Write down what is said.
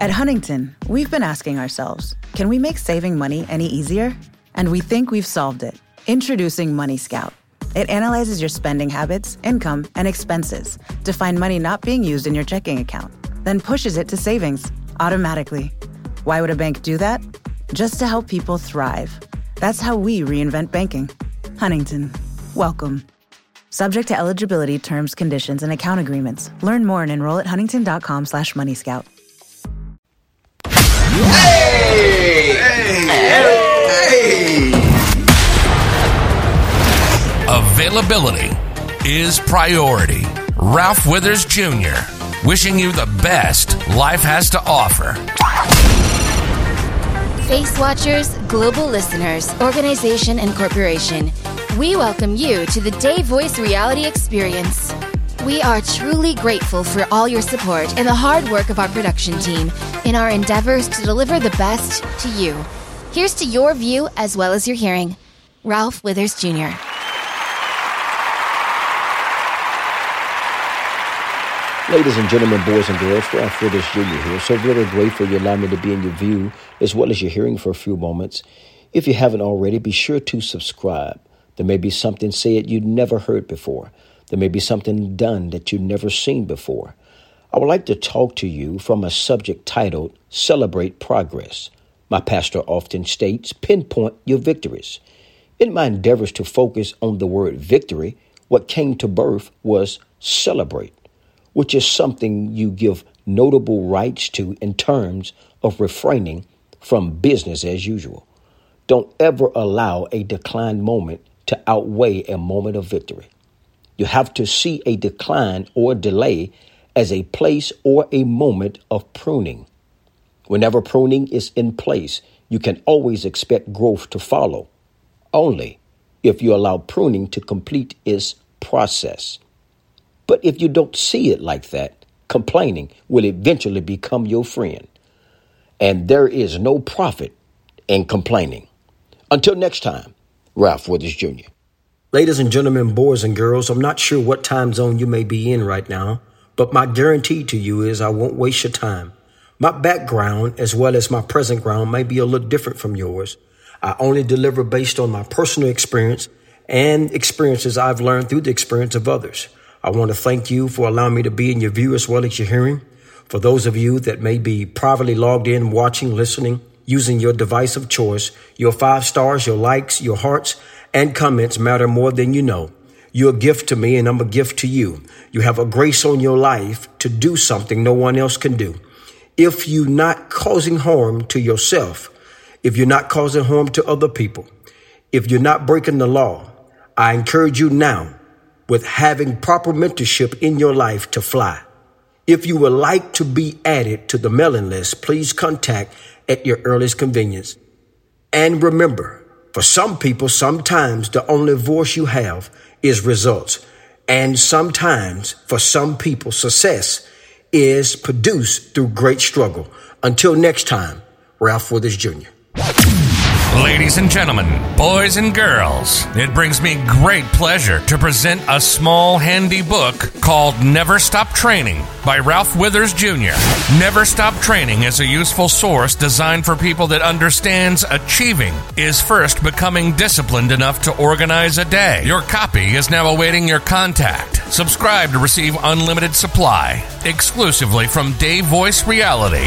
At Huntington, we've been asking ourselves can we make saving money any easier? And we think we've solved it. Introducing Money Scout. It analyzes your spending habits, income, and expenses to find money not being used in your checking account, then pushes it to savings automatically. Why would a bank do that? Just to help people thrive. That's how we reinvent banking. Huntington, welcome. Subject to eligibility, terms, conditions, and account agreements. Learn more and enroll at huntington.com slash moneyscout. Availability is priority. Ralph Withers Jr. wishing you the best life has to offer. Face Watchers, global listeners, organization, and corporation, we welcome you to the Day Voice Reality Experience. We are truly grateful for all your support and the hard work of our production team in our endeavors to deliver the best to you. Here's to your view as well as your hearing. Ralph Withers Jr. Ladies and gentlemen, boys and girls, Ralph Withers Jr. here. So very grateful you allow me to be in your view as well as your hearing for a few moments. If you haven't already, be sure to subscribe. There may be something said you never heard before. There may be something done that you've never seen before. I would like to talk to you from a subject titled Celebrate Progress. My pastor often states, pinpoint your victories. In my endeavors to focus on the word victory, what came to birth was celebrate, which is something you give notable rights to in terms of refraining from business as usual. Don't ever allow a decline moment to outweigh a moment of victory. You have to see a decline or delay as a place or a moment of pruning. Whenever pruning is in place, you can always expect growth to follow, only if you allow pruning to complete its process. But if you don't see it like that, complaining will eventually become your friend. And there is no profit in complaining. Until next time, Ralph Withers Jr. Ladies and gentlemen, boys and girls, I'm not sure what time zone you may be in right now, but my guarantee to you is I won't waste your time. My background, as well as my present ground, may be a little different from yours. I only deliver based on my personal experience and experiences I've learned through the experience of others. I want to thank you for allowing me to be in your view as well as your hearing. For those of you that may be privately logged in, watching, listening, using your device of choice, your five stars, your likes, your hearts, and comments matter more than you know. You're a gift to me and I'm a gift to you. You have a grace on your life to do something no one else can do. If you're not causing harm to yourself, if you're not causing harm to other people, if you're not breaking the law, I encourage you now with having proper mentorship in your life to fly. If you would like to be added to the mailing list, please contact at your earliest convenience. And remember, for some people, sometimes the only voice you have is results. And sometimes for some people, success is produced through great struggle. Until next time, Ralph Withers Jr. Ladies and gentlemen, boys and girls, it brings me great pleasure to present a small, handy book called Never Stop Training by Ralph Withers Jr. Never Stop Training is a useful source designed for people that understands achieving is first becoming disciplined enough to organize a day. Your copy is now awaiting your contact. Subscribe to receive unlimited supply exclusively from Day Voice Reality.